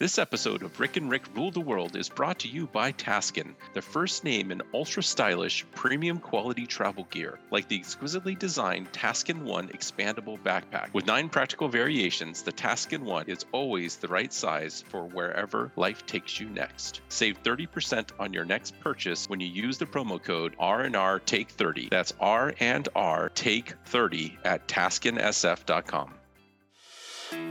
This episode of Rick and Rick Rule the World is brought to you by Taskin, the first name in ultra stylish, premium quality travel gear, like the exquisitely designed Taskin One expandable backpack. With nine practical variations, the Taskin One is always the right size for wherever life takes you next. Save 30% on your next purchase when you use the promo code R&R Take 30. That's R and R Take 30 at taskinsf.com.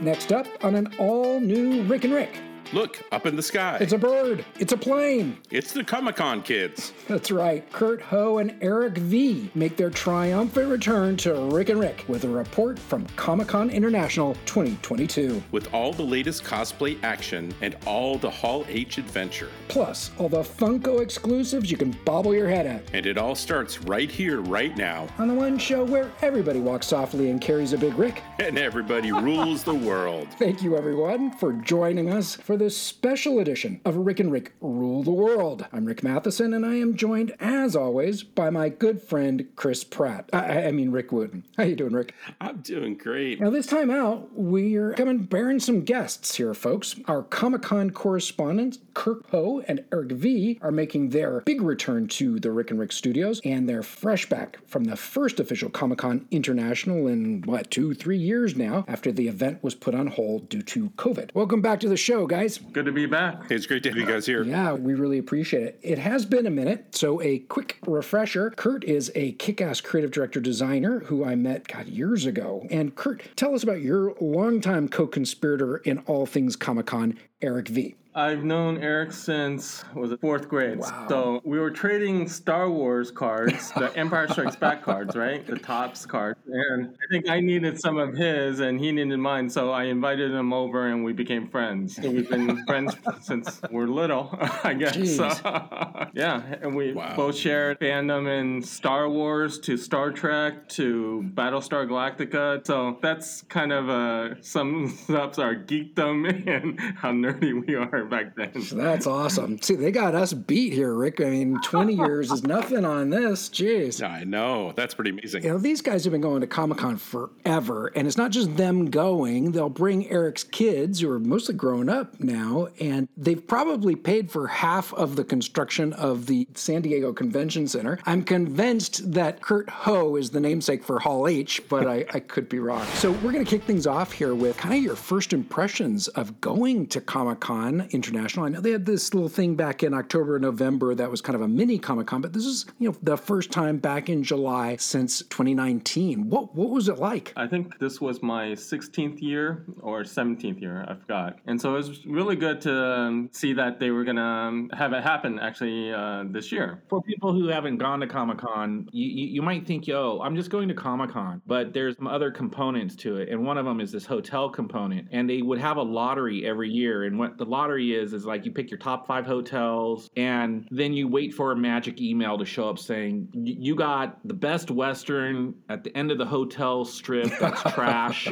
Next up on an all new Rick and Rick. Look, up in the sky. It's a bird. It's a plane. It's the Comic Con kids. That's right. Kurt Ho and Eric V make their triumphant return to Rick and Rick with a report from Comic Con International 2022. With all the latest cosplay action and all the Hall H adventure. Plus, all the Funko exclusives you can bobble your head at. And it all starts right here, right now. On the one show where everybody walks softly and carries a big Rick. And everybody rules the world. Thank you, everyone, for joining us for this special edition of Rick and Rick Rule the World. I'm Rick Matheson, and I am joined, as always, by my good friend Chris Pratt. I, I mean, Rick Wooten. How you doing, Rick? I'm doing great. Now, this time out, we're coming bearing some guests here, folks. Our Comic Con correspondents, Kurt Ho and Eric V, are making their big return to the Rick and Rick studios, and they're fresh back from the first official Comic Con International in, what, two, three years now, after the event was put on hold due to COVID. Welcome back to the show, guys. Good to be back. It's great to have you guys here. Yeah, we really appreciate it. It has been a minute, so a quick refresher. Kurt is a kick ass creative director designer who I met, God, years ago. And Kurt, tell us about your longtime co conspirator in all things Comic Con, Eric V. I've known Eric since was it fourth grade. Wow. So we were trading Star Wars cards, the Empire Strikes Back cards, right? The Topps cards. And I think I needed some of his and he needed mine. So I invited him over and we became friends. So we've been friends since we're little, I guess. Jeez. yeah. And we Wow. both shared fandom in Star Wars to Star Trek to Battlestar Galactica. So that's kind of uh, sums up our geekdom and how nerdy we are back then. That's awesome. See, they got us beat here, Rick. I mean, 20 years is nothing on this. Jeez. I know. That's pretty amazing. You know, these guys have been going to Comic Con forever, and it's not just them going. They'll bring Eric's kids, who are mostly grown up now, and they've probably paid for half of the construction of the San Diego Convention Center. I'm convinced that Kurt Ho is the namesake for Hall H, but I, I could be wrong. So we're going to kick things off here with kind of your first impressions of going to Comic Con International. I know they had this little thing back in October, November that was kind of a mini Comic Con, but this is you know the first time back in July since 2019. What what was it like? I think this was my 16th year or 17th year, I forgot. And so it was really good to um, see that they were going to um, have it happen actually uh, this year. For people who haven't gone to Comic Con, you, you, you might think, yo, I'm just going to Comic Con. But there's some other components to it. And one of them is this hotel component. And they would have a lottery every year. And what the lottery is, is like you pick your top five hotels and then you wait for a magic email to show up saying, you got the best Western at the end of the hotel strip that's trash.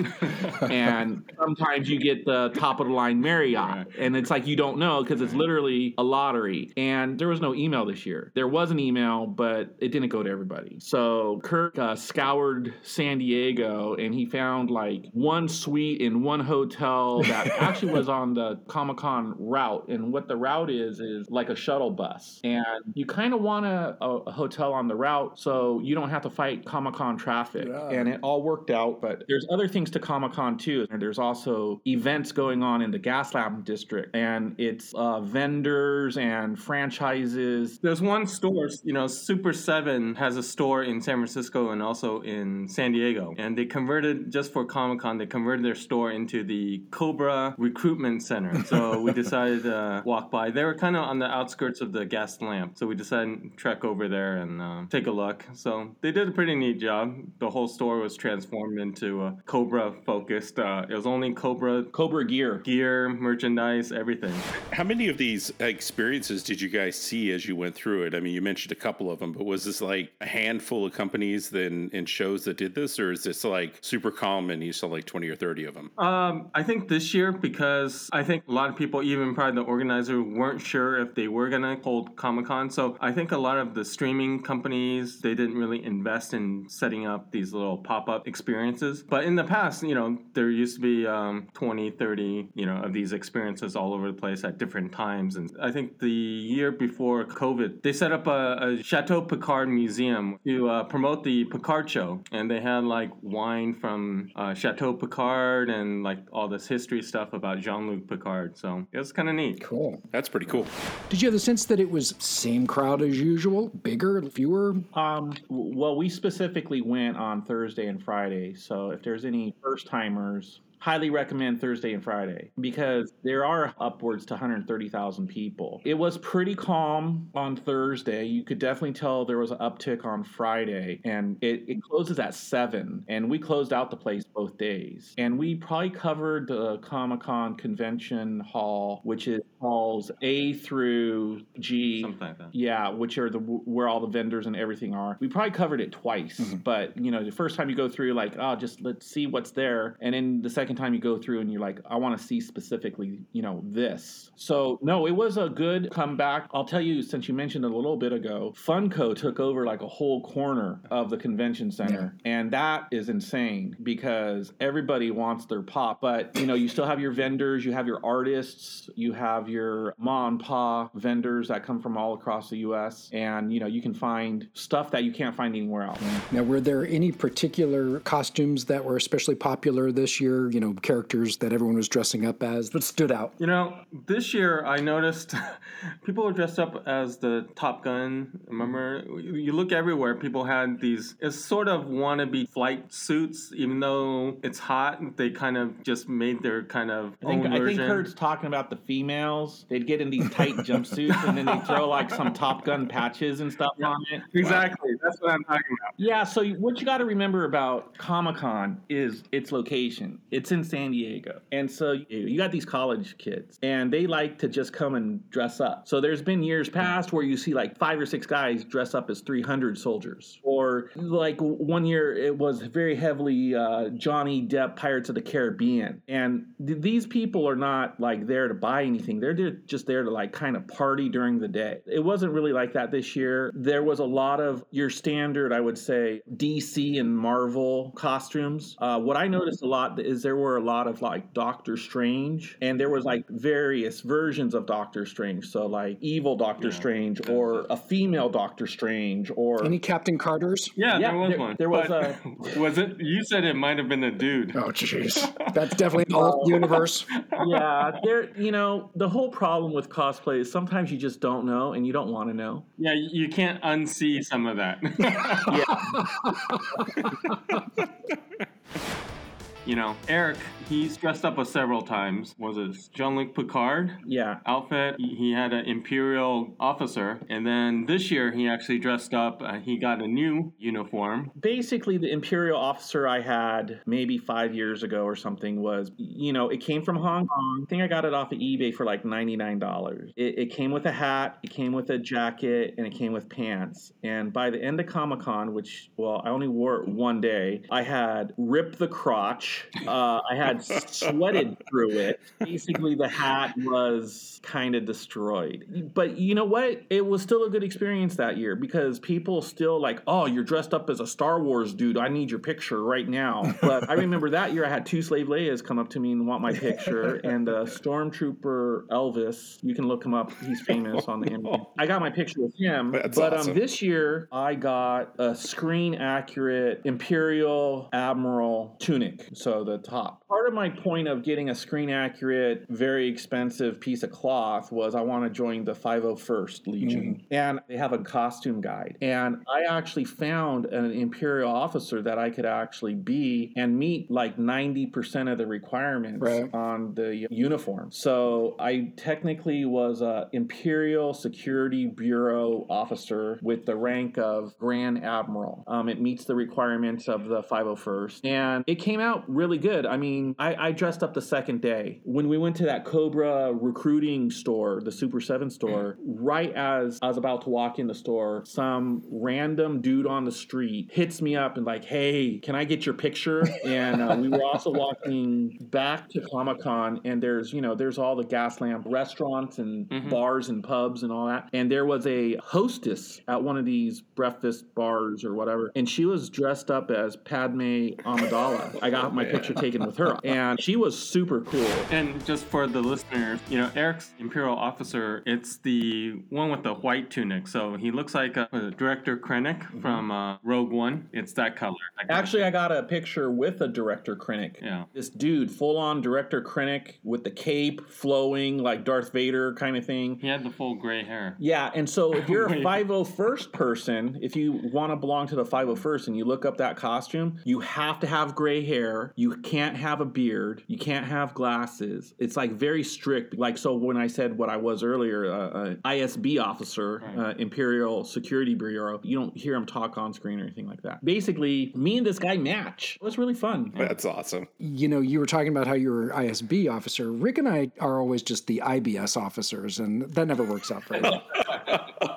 and sometimes you get the top of the line Marriott. And it's like you don't know because it's literally a lottery. And there was no email this year. There was an email, but it didn't go to everybody. So Kurt uh, scoured San Diego and he found like one suite in one hotel that actually was on the Comic Con route. And what the route is, is like a shuttle bus. And you kind of want a, a, hotel on the route so you don't have to fight Comic Con traffic. Yeah. And it all worked out. But there's other things to Comic Con too. And there's also events going on in the Gaslamp district. And it's uh, vendors and franchises. There's one store, you know, Super 7 has a store in San Francisco and also in San Diego. And they converted, just for Comic Con, they converted their store into the Cobra Recruitment Center. So we decided to walk by. They were kind of on the outskirts of the Gaslamp. So we decided to trek over there and uh, take a look. So they did a pretty neat job. The whole store was transformed into a Cobra focused. Uh, it was only Cobra Cobra Gear. gear, merchandise, everything. How many of these experiences did you guys see as you went through it? I mean, you mentioned a couple of them, but was this like a handful of companies then and shows that did this, or is this like super common? You saw like 20 or 30 of them? Um, I think this year because I think a lot of people even probably the organizer weren't sure if they were to hold Comic Con. So I think a lot of the streaming companies, they didn't really invest in setting up these little pop up experiences. But in the past, you know, there used to be um, 20, 30, you know, of these experiences all over the place at different times. And I think the year before COVID, they set up a, a Chateau Picard museum to uh, promote the Picard show. And they had like wine from uh, Chateau Picard and like all this history stuff about Jean Luc Picard. So it was kind of neat. Cool. That's pretty cool. Did you have the sense that it was same crowd as usual, bigger, fewer? Um, well, we specifically went on Thursday and Friday. So if there's any first timers, highly recommend Thursday and Friday because there are upwards to 130,000 people. It was pretty calm on Thursday. You could definitely tell there was an uptick on Friday, and it, it closes at 7. And we closed out the place both days. And we probably covered the Comic Con convention hall, which is halls A through G. Something like that. Yeah, which are the where all the vendors and everything are. We probably covered it twice, mm-hmm. but you know, the first time you go through, like, oh, just let's see what's there, and then the second time you go through and you're like, I want to see specifically, you know, this. So no, it was a good comeback. I'll tell you, since you mentioned it a little bit ago, Funko took over like a whole corner of the convention center, and that is insane because everybody wants their pop, but you know, you still have your vendors, you have your artists, you have your ma and pa vendors that come from all across the U.S. And you know you can find stuff that you can't find anywhere else. Now, were there any particular costumes that were especially popular this year? You know, characters that everyone was dressing up as that stood out? You know, this year I noticed people were dressed up as the Top Gun. Remember, you look everywhere. People had these it's sort of wannabe flight suits, even though it's hot. They kind of just made their kind of I think own I think. Kurt's talking about the females. They'd get in these tight jumpsuits and then they throw like some Top Gun patches and stuff on it. exactly. That's what I'm talking about. Yeah, so what you got to remember about Comic Con is its location. It's in San Diego. And so you got these college kids, and they like to just come and dress up. So there's been years past where you see like five or six guys dress up as 300 soldiers. Or like one year, it was very heavily uh, Johnny Depp Pirates of the Caribbean. And th- these people are not like there to buy anything, they're just there to like kind of party during the day. It wasn't really like that this year. There was a lot of your standard, I would say, DC and Marvel costumes. Uh, what I noticed a lot is there were a lot of like Doctor Strange, and there was like various versions of Doctor Strange. So like evil Doctor Strange, or a female Doctor Strange, or Any Captain Carters? Yeah, Yeah, there was there- one. there was But was it? You said it might have been a dude. Oh, jeez. That's definitely an alt universe. yeah, there. You know, the whole problem with cosplay is sometimes you just don't know, and you don't want to know. Yeah, you you can't unsee some of that. you know, Eric, he's dressed up a several times. Was it Jean-Luc Picard? Yeah, outfit. He he had an imperial officer, and then this year he actually dressed up. Uh, he got a new uniform. basically the imperial officer i had maybe five years ago or something was you know it came from hong kong i think i got it off of ebay for like $99 it, it came with a hat it came with a jacket and it came with pants and by the end of comic-con which well i only wore it one day i had ripped the crotch uh, i had sweated through it. Basically the hat was kind of destroyed. But you know what? It was still a good experience that year because people still like oh you're dressed up as a star wars dude. I need your picture right now. But i remember that year i had two slave leias come up to me and want my picture and uh, stormtrooper elvis. You can look him up. He's famous on the internet i got my picture with him That's but awesome. um, this year i got a screen accurate imperial admiral tunic so the top part of my point of getting a screen accurate very expensive piece of cloth was i want to join the 501st legion. And they have a costume guide. And i actually found an imperial officer that i could actually be and meet like 90% of the requirements Right. on the uniform. So i technically was a imperial security bureau officer with the rank of grand admiral. Um, it meets the requirements of the 501st and it came out really good. I mean, I, I dressed up the second day when we went to that Cobra recruiting store, the Super Seven store. Right as I was about to walk in the store, some random dude on the street hits me up and like, "Hey, can I get your picture?" And uh, we were also walking back to Comic Con, and there's you know there's all the Gaslamp restaurants and Mhm. bars and pubs and all that, and there was a hostess at one of these breakfast bars or whatever, and she was dressed up as Padme Amidala. I got my picture taken with her, and she was super cool. And just for the listeners, you know, Eric's Imperial Officer, it's the one with the white tunic. So he looks like a, a Director Krennic from uh, Rogue One. It's that color. that Actually, I got a picture with a director Krennic. Yeah. This dude, full on director Krennic with the cape flowing like Darth Vader kind of thing. He had the full gray hair. Yeah, and so if you're a 501st person, if you want to belong to the 501st and you look up that costume, you have to have gray hair. You can't have a beard. You can't have glasses. It's like very strict. Like, so when I said what I was earlier, uh, uh, ISB officer, Right. uh, Imperial Security Bureau, you don't hear him talk on screen or anything like that. Basically, me and this guy match. It was really fun. That's awesome. You know, you were talking about how you're ISB officer. Rick and I are always just the IBS officers, and that never works out very well.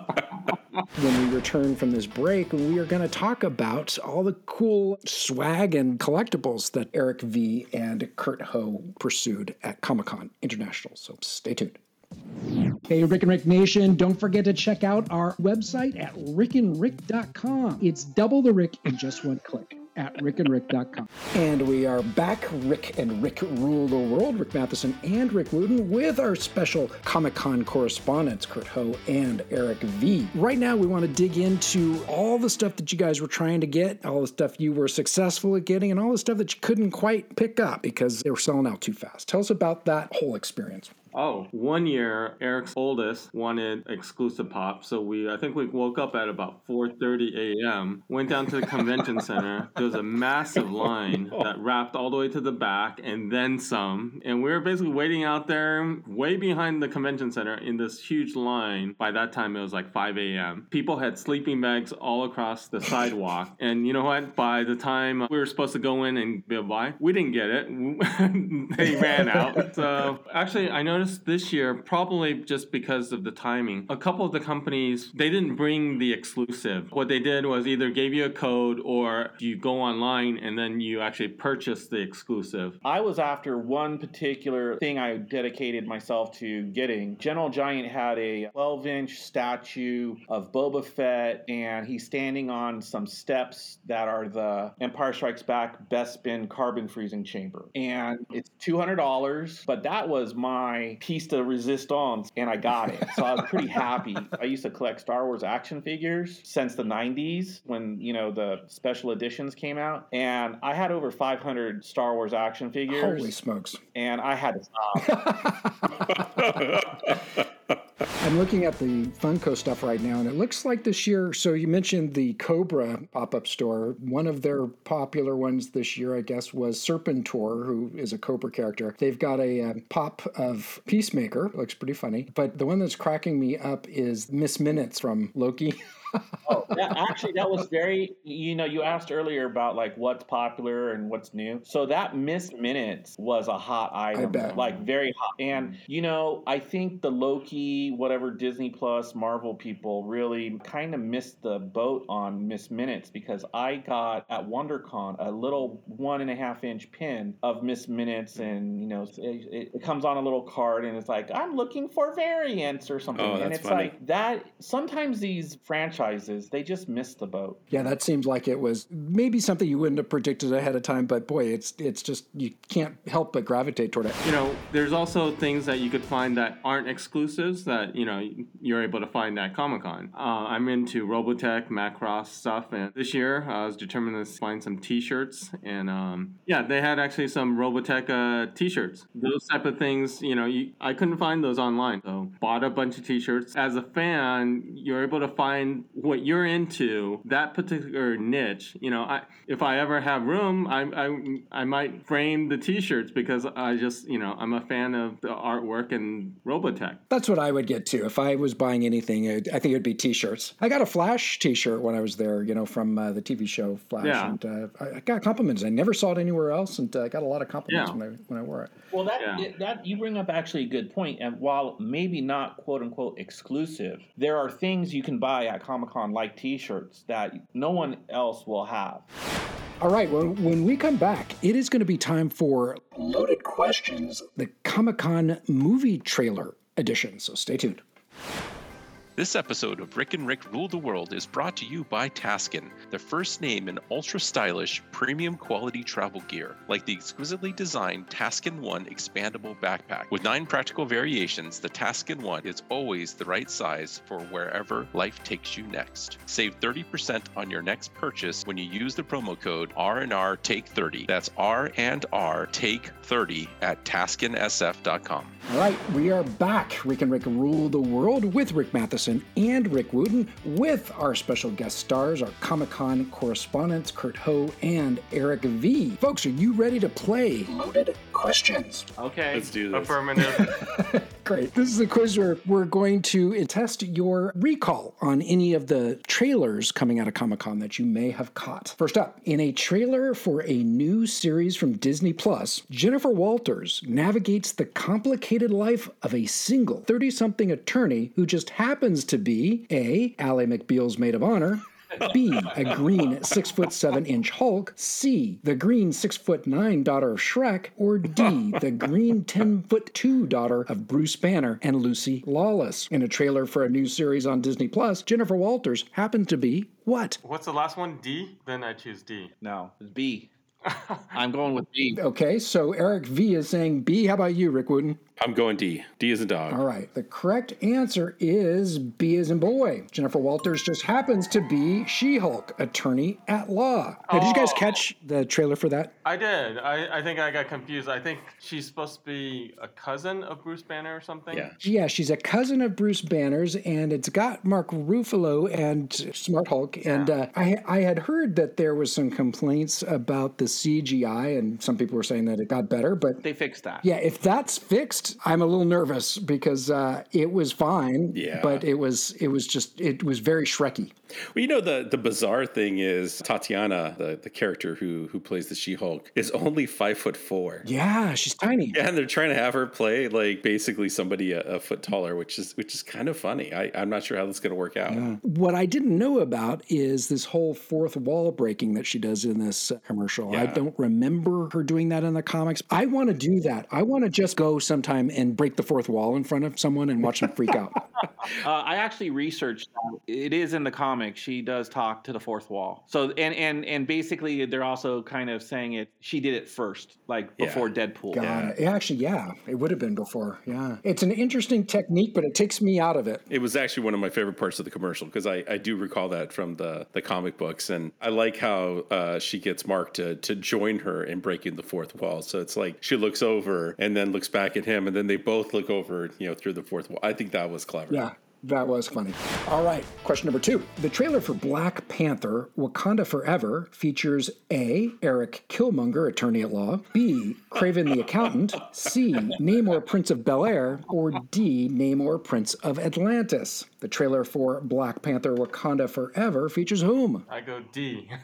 when we return from this break, we are going to talk about all the cool swag and collectibles that Eric V and Kurt Ho pursued at Comic Con International. So stay tuned. Hey, Rick and Rick Nation, don't forget to check out our website at rickandrick.com. It's double the Rick in just one click at rickandrick.com. And we are back, Rick and Rick Rule the World, Rick Matheson and Rick Wooten, with our special Comic Con correspondents, Kurt Ho and Eric V. Right now, we want to dig into all the stuff that you guys were trying to get, all the stuff you were successful at getting, and all the stuff that you couldn't quite pick up because they were selling out too fast. Tell us about that whole experience. Oh, one year Eric's oldest wanted exclusive pop, so we I think we woke up at about 4:30 a.m. Went down to the convention center. There was a massive line that wrapped all the way to the back and then some, and we were basically waiting out there way behind the convention center in this huge line. By that time it was like 5 a.m. People had sleeping bags all across the sidewalk, and you know what? By the time we were supposed to go in and be able to buy, we didn't get it. they ran out. So actually, I noticed this year, probably just because of the timing, a couple of the companies they didn't bring the exclusive. What they did was either gave you a code or you go online and then you actually purchase the exclusive. I was after one particular thing I dedicated myself to getting. Gentle Giant had a 12 inch statue of Boba Fett, and he's standing on some steps that are the Empire Strikes Back Bespin carbon freezing chamber. And it's $200, but that was my piece de resistance, and I got it. So I was pretty happy. I used to collect Star Wars action figures since the 90s when, you know, the special editions came out. And I had over 500 Star Wars action figures Holy smokes. and I had to stop. I'm looking at the Funko stuff right now, and it looks like this year. So you mentioned the Cobra pop-up store. One of their popular ones this year, I guess, was Serpentor, who is a Cobra character. They've got a uh, pop of Peacemaker. Looks pretty funny. But the one that's cracking me up is Miss Minutes from Loki. oh, that, actually, that was very. You know, you asked earlier about like what's popular and what's new. So that Miss minutes was a hot item, like very hot. And you know, I think the Loki, whatever Disney Plus, Marvel people really kind of missed the boat on Miss Minutes because I got at WonderCon a little one and a half inch pin of Miss Minutes, and you know, it, it, it comes on a little card, and it's like I'm looking for variants or something, Oh, and it's funny. like that. Sometimes these franchises they just missed the boat. yeah, that seems like it was maybe something you wouldn't have predicted ahead of time. But boy, it's it's just you can't help but gravitate toward it. You know, there's also things that you could find that aren't exclusives that, you know, you're able to find at Comic Con. Uh, I'm into Robotech, Macross stuff, and this year uh, I was determined to find some t shirts. And um, yeah, they had actually some Robotech uh, t shirts. Those type of things, you know, you, I couldn't find those online. So bought a bunch of t shirts. As a fan, you're able to find what you're into that particular niche. You know, I if I ever have room, I I, I might frame the T-shirts because I just you know I'm a fan of the artwork and Robotech. That's what I would get too. If I was buying anything, it, I think it'd be T-shirts. I got a Flash T-shirt when I was there, you know, from uh, the TV show Flash, Yeah. and uh, I I got compliments. I never saw it anywhere else, and uh, I got a lot of compliments Yeah. when I when I wore it. Well, that Yeah. that you bring up actually a good point. And while maybe not quote unquote exclusive, there are things you can buy at Comic Con like T-shirts that no one else will have. All right, well, when we come back, it is going to be time for Loaded Questions, the Comic Con movie trailer edition. So stay tuned. This episode of Rick and Rick Rule the World is brought to you by Taskin, the first name in ultra stylish, premium quality travel gear, like the exquisitely designed Taskin One expandable backpack. With nine practical variations, the Taskin One is always the right size for wherever life takes you next. Save 30% on your next purchase when you use the promo code R&R Take 30. That's R and R Take 30 at taskinsf.com. All right, we are back. Rick and Rick rule the world with Rick Matheson and Rick Wooten, with our special guest stars, our Comic Con correspondents, Kurt Ho and Eric V. Folks, are you ready to play Loaded Questions? Okay. Let's do this. Affirmative. Great. This is a quiz where we're going to test your recall on any of the trailers coming out of Comic Con that you may have caught. First up, in a trailer for a new series from Disney Plus, Jennifer Walters navigates the complicated life of a single 30 something attorney who just happens to be A. Ally McBeal's maid of honor. B, a green six foot seven inch Hulk. C, the green six foot nine daughter of Shrek. Or D, the green 10 foot two daughter of Bruce Banner and Lucy Lawless. In a trailer for a new series on Disney Plus, Jennifer Walters happened to be what? What's the last one? D. Then I choose D. No, it's B. I'm going with B. Okay, so Eric V is saying B. How about you, Rick Wooten? I'm going D. D is a dog. All right, the correct answer is B as in boy. Jennifer Walters just happens to be She Hulk, attorney at law. Now, did you guys Oh. catch the trailer for that? I did. I, I think I got confused. I think she's supposed to be a cousin of Bruce Banner or something. Yeah. Yeah, she's a cousin of Bruce Banner's, and it's got Mark Ruffalo and Smart Hulk. And uh, I, I had heard that there was some complaints about the CGI, and some people were saying that it got better. But They fixed that. yeah, if that's fixed, I'm a little nervous because uh, it was fine. Yeah. but it was it was just it was very Shrekky. Well, you know the the bizarre thing is Tatiana, the, the character who who plays the She Hulk, is only five foot four. Yeah, she's tiny. Yeah, and they're trying to have her play like basically somebody a, a foot taller, which is which is kind of funny. I, I'm not sure how this is going to work out. What I didn't know about is this whole fourth wall breaking that she does in this uh, commercial. I don't remember her doing that in the comics. I want to do that. I want to just go sometime and break the fourth wall in front of someone and watch them freak out. Uh, I actually researched. that. It is in the comic. She does talk to the fourth wall. So and and and basically they're also kind of saying it. She did it first, like Yeah. before Deadpool. God, it- actually, yeah, it would have been before. Yeah, it's an interesting technique, but it takes me out of it. It was actually one of my favorite parts of the commercial because I, I do recall that from the, the comic books, and I like how uh, she gets Mark to to join her in breaking the fourth wall. So it's like she looks over and then looks back at him, and then they both look over, you know, through the fourth wall. I think that was clever. Yeah, that was funny. All right, question number two. The trailer for Black Panther Wakanda Forever features A. Eric Killmonger, attorney at law, B. Kraven the accountant, C. Namor, Prince of Bel Air, or D. Namor, Prince of Atlantis. The trailer for Black Panther Wakanda Forever features whom? I go D.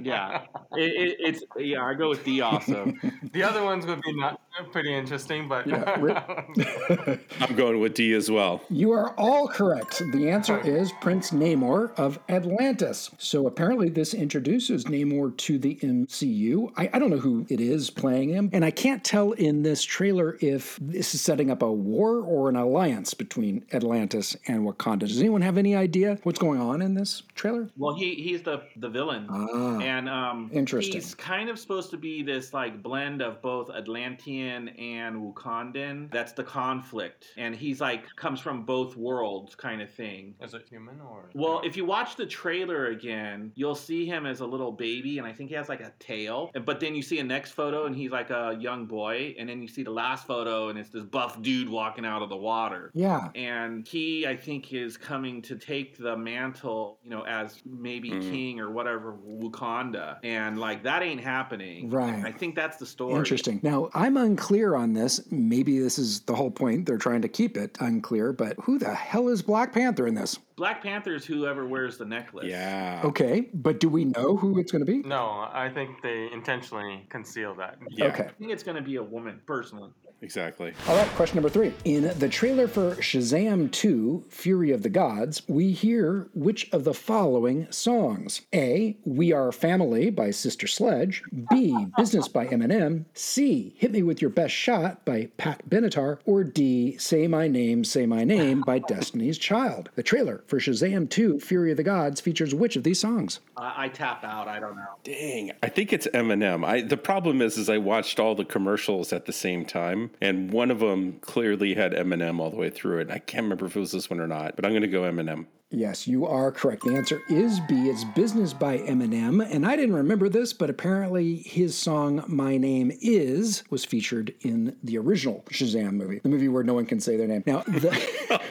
Yeah, it, it, it's yeah. I go with D also. the other ones would be not pretty interesting, but I'm going with D as well. You are all correct. The answer is Prince Namor of Atlantis. So apparently, this introduces Namor to the MCU. I, I don't know who it is playing him, and I can't tell in this trailer if this is setting up a war or an alliance between Atlantis and Wakanda. Does anyone have any idea what's going on in this trailer? Well, he he's the the villain, Ah, and um, Interesting. He's kind of supposed to be this like blend of both Atlantean and Wakandan. That's the conflict, and he's like comes from both worlds, kind of thing. Is it human or? Well, if you watch the trailer again, you'll see him as a little baby, and I think he has like a tail. But then you see a next photo, and he's like a young boy, and then you see the last photo, and it's this buff dude walking out of the water. Yeah. And he, I think, is coming to take the mantle, you know, as maybe Mhm. king or whatever, Wakanda. And like that ain't happening. Right. I think that's the story. Interesting. Now, I'm unclear on this. Maybe this is the whole point. They're trying to keep it unclear, but who the hell is Black Panther in this? Black Panther is whoever wears the necklace. Yeah. Okay, but do we know who it's going to be? No, I think they intentionally conceal that. Yeah. Okay. I think it's going to be a woman, personally. Exactly. All right, question number three. In the trailer for Shazam 2 Fury of the Gods, we hear which of the following songs? A. We Are Family by Sister Sledge. B. Business by Eminem. C. Hit Me With Your Best Shot by Pat Benatar. Or D. Say My Name, Say My Name by Destiny's Child. The trailer for Shazam 2 Fury of the Gods features which of these songs? I, I tap out. I don't know. Dang, I think it's Eminem. I the problem is, is I watched all the commercials at the same time, and one of them clearly had Eminem all the way through it. I can't remember if it was this one or not, but I'm going to go Eminem. Yes, you are correct. The answer is B. It's Business by Eminem. And I didn't remember this, but apparently his song My Name Is was featured in the original Shazam movie, the movie where no one can say their name. Now, the.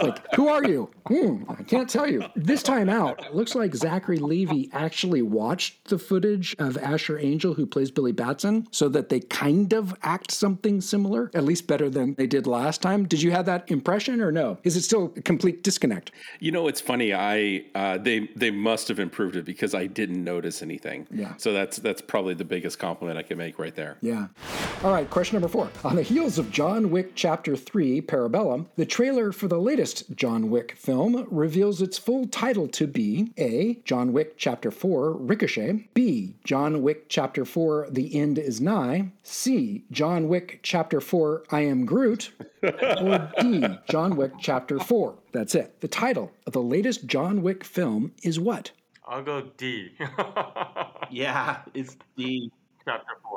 Like, who are you? Hmm, I can't tell you. This time out, it looks like Zachary Levi actually watched the footage of Asher Angel, who plays Billy Batson, so that they kind of act something similar, at least better than they did last time. Did you have that impression or no? Is it still a complete disconnect? You know, it's funny. I uh, they they must have improved it because I didn't notice anything. Yeah. So that's that's probably the biggest compliment I can make right there. Yeah. All right, question number four. On the heels of John Wick Chapter 3 Parabellum, the trailer for the latest John Wick film reveals its full title to be A. John Wick Chapter 4 Ricochet, B. John Wick Chapter 4 The End Is Nigh, C. John Wick Chapter 4 I Am Groot, or D. John Wick Chapter 4. That's it. The title of the latest John Wick film is what? I'll go D. Yeah, it's D. Chapter four.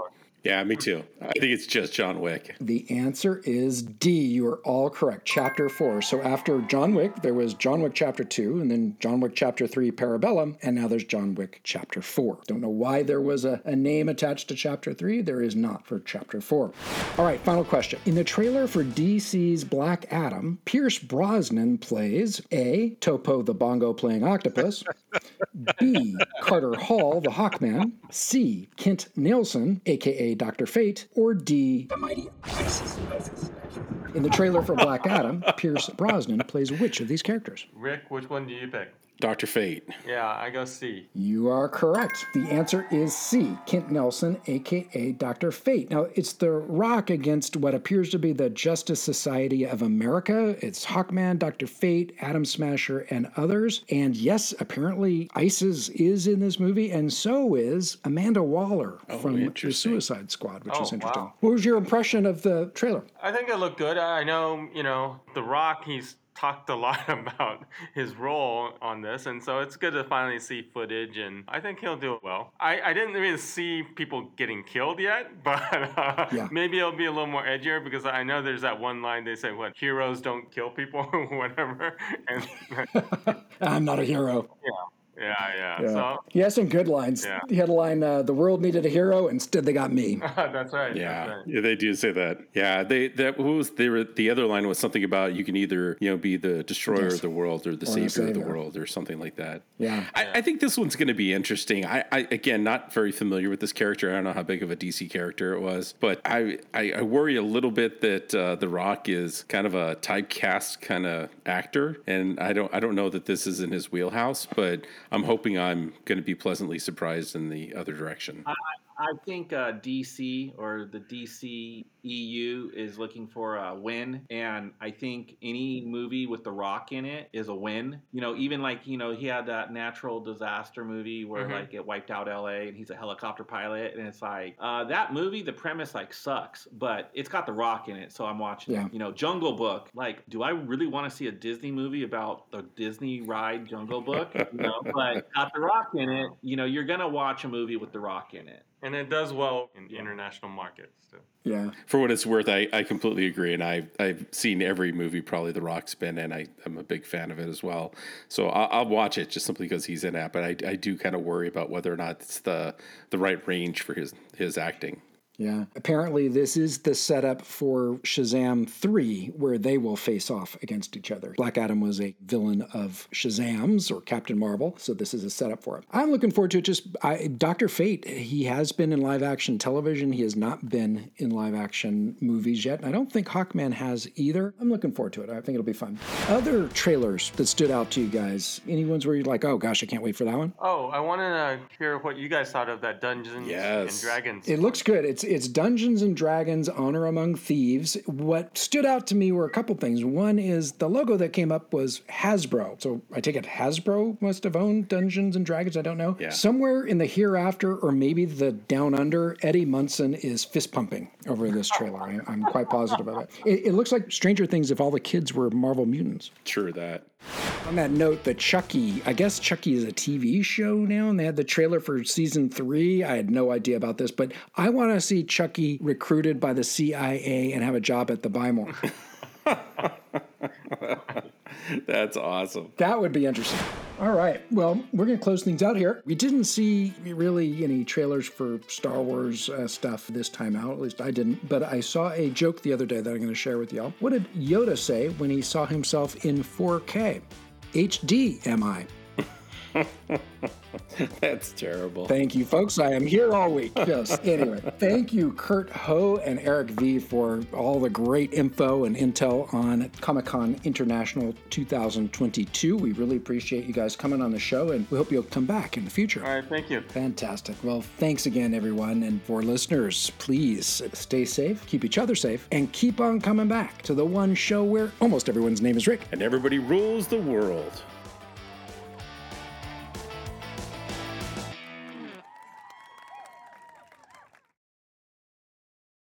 Yeah, me too. I think it's just John Wick. The answer is D. You are all correct. Chapter 4. So after John Wick, there was John Wick Chapter 2, and then John Wick Chapter 3, Parabellum, and now there's John Wick Chapter 4. Don't know why there was a, a name attached to Chapter 3. There is not for Chapter 4. All right, final question. In the trailer for DC's Black Adam, Pierce Brosnan plays A. Topo the bongo playing octopus, B. Carter Hall the Hawkman, C. Kent Nelson, aka Dr. Fate, or D. The Mighty Isis. In the trailer for Black Adam, Pierce Brosnan plays which of these characters? Rick, which one do you pick? Dr. Fate. Yeah, I go C. You are correct. The answer is C. Kent Nelson, aka Dr. Fate. Now, it's The Rock against what appears to be the Justice Society of America. It's Hawkman, Dr. Fate, Atom Smasher, and others. And yes, apparently ISIS is in this movie, and so is Amanda Waller oh, from the. Suicide Squad, which Oh, is interesting. wow. What was your impression of the trailer? I think it looked good. I know, you know, The Rock, he's talked a lot about his role on this, and so it's good to finally see footage, and I think he'll do well. I, I didn't really see people getting killed yet, but uh, Yeah. maybe it'll be a little more edgier because I know there's that one line they say, what, heroes don't kill people, or whatever. And I'm not a hero. yeah, yeah. Yeah. So he has some good lines. Yeah. He had a line, uh, "The world needed a hero, instead they got me." that's right. Yeah, That's right. yeah, they do say that. Yeah, they that what was they were the other line was something about you can either you know be the destroyer Yes. of the world or the Or the savior, of the world or something like that. Yeah. I, I think this one's going to be interesting. I, I again not very familiar with this character. I don't know how big of a DC character it was, but I I, I worry a little bit that uh, The Rock is kind of a typecast kind of actor, and I don't I don't know that this is in his wheelhouse. But I'm hoping I'm going to be pleasantly surprised in the other direction. I think uh, DC or the DC EU is looking for a win, and I think any movie with The Rock in it is a win. You know, even like you know he had that natural disaster movie where Mhm. like it wiped out LA, and he's a helicopter pilot, and it's like uh, that movie. The premise like sucks, but it's got The Rock in it, so I'm watching. Yeah. it. You know, Jungle Book. Like, do I really want to see a Disney movie about the Disney ride Jungle Book? You know, but got The Rock in it. You know, you're gonna watch a movie with The Rock in it. And it does well in the international markets. So. Yeah. For what it's worth, I, I completely agree, and I I've seen every movie probably The Rock's been in. I I'm a big fan of it as well. So I'll, I'll watch it just simply because he's in it. But I, I do kind of worry about whether or not it's the the right range for his his acting. Yeah. Apparently, this is the setup for Shazam 3, where they will face off against each other. Black Adam was a villain of Shazam's or Captain Marvel, so this is a setup for it. I'm looking forward to it. Just I, Dr. Fate, he has been in live action television. He has not been in live action movies yet. I don't think Hawkman has either. I'm looking forward to it. I think it'll be fun. Other trailers that stood out to you guys? Any ones where you're like, oh gosh, I can't wait for that one? Oh, I want to hear what you guys thought of that Dungeons Yes. and Dragons. It looks good. It's it's Dungeons and Dragons Honor Among Thieves. What stood out to me were a couple things. One is the logo that came up was Hasbro. So I take it Hasbro must have owned Dungeons and Dragons. I don't know. Yeah. Somewhere in the hereafter or maybe the down under, Eddie Munson is fist pumping over this trailer. I, I'm quite positive of it. it. It looks like Stranger Things if all the kids were Marvel mutants. Sure that. On that note, the Chucky, I guess Chucky is a TV show now, and they had the trailer for season three. I had no idea about this, but I want to see Chucky recruited by the CIA and have a job at the Buy More. That's awesome. that would be interesting. All right. Well, we're going to close things out here. We didn't see really any trailers for Star Wars uh, stuff this time out. At least I didn't. But I saw a joke the other day that I'm going to share with y'all. What did Yoda say when he saw himself in 4K? HD, am I? That's terrible. Thank you, folks. I am here all week. Yes. Anyway, thank you, Kurt Ho and Eric V, for all the great info and intel on Comic Con International 2022. We really appreciate you guys coming on the show, and we hope you'll come back in the future. All right, thank you. Fantastic. Well, thanks again, everyone. And for listeners, please stay safe, keep each other safe, and keep on coming back to the one show where almost everyone's name is Rick. And everybody rules the world.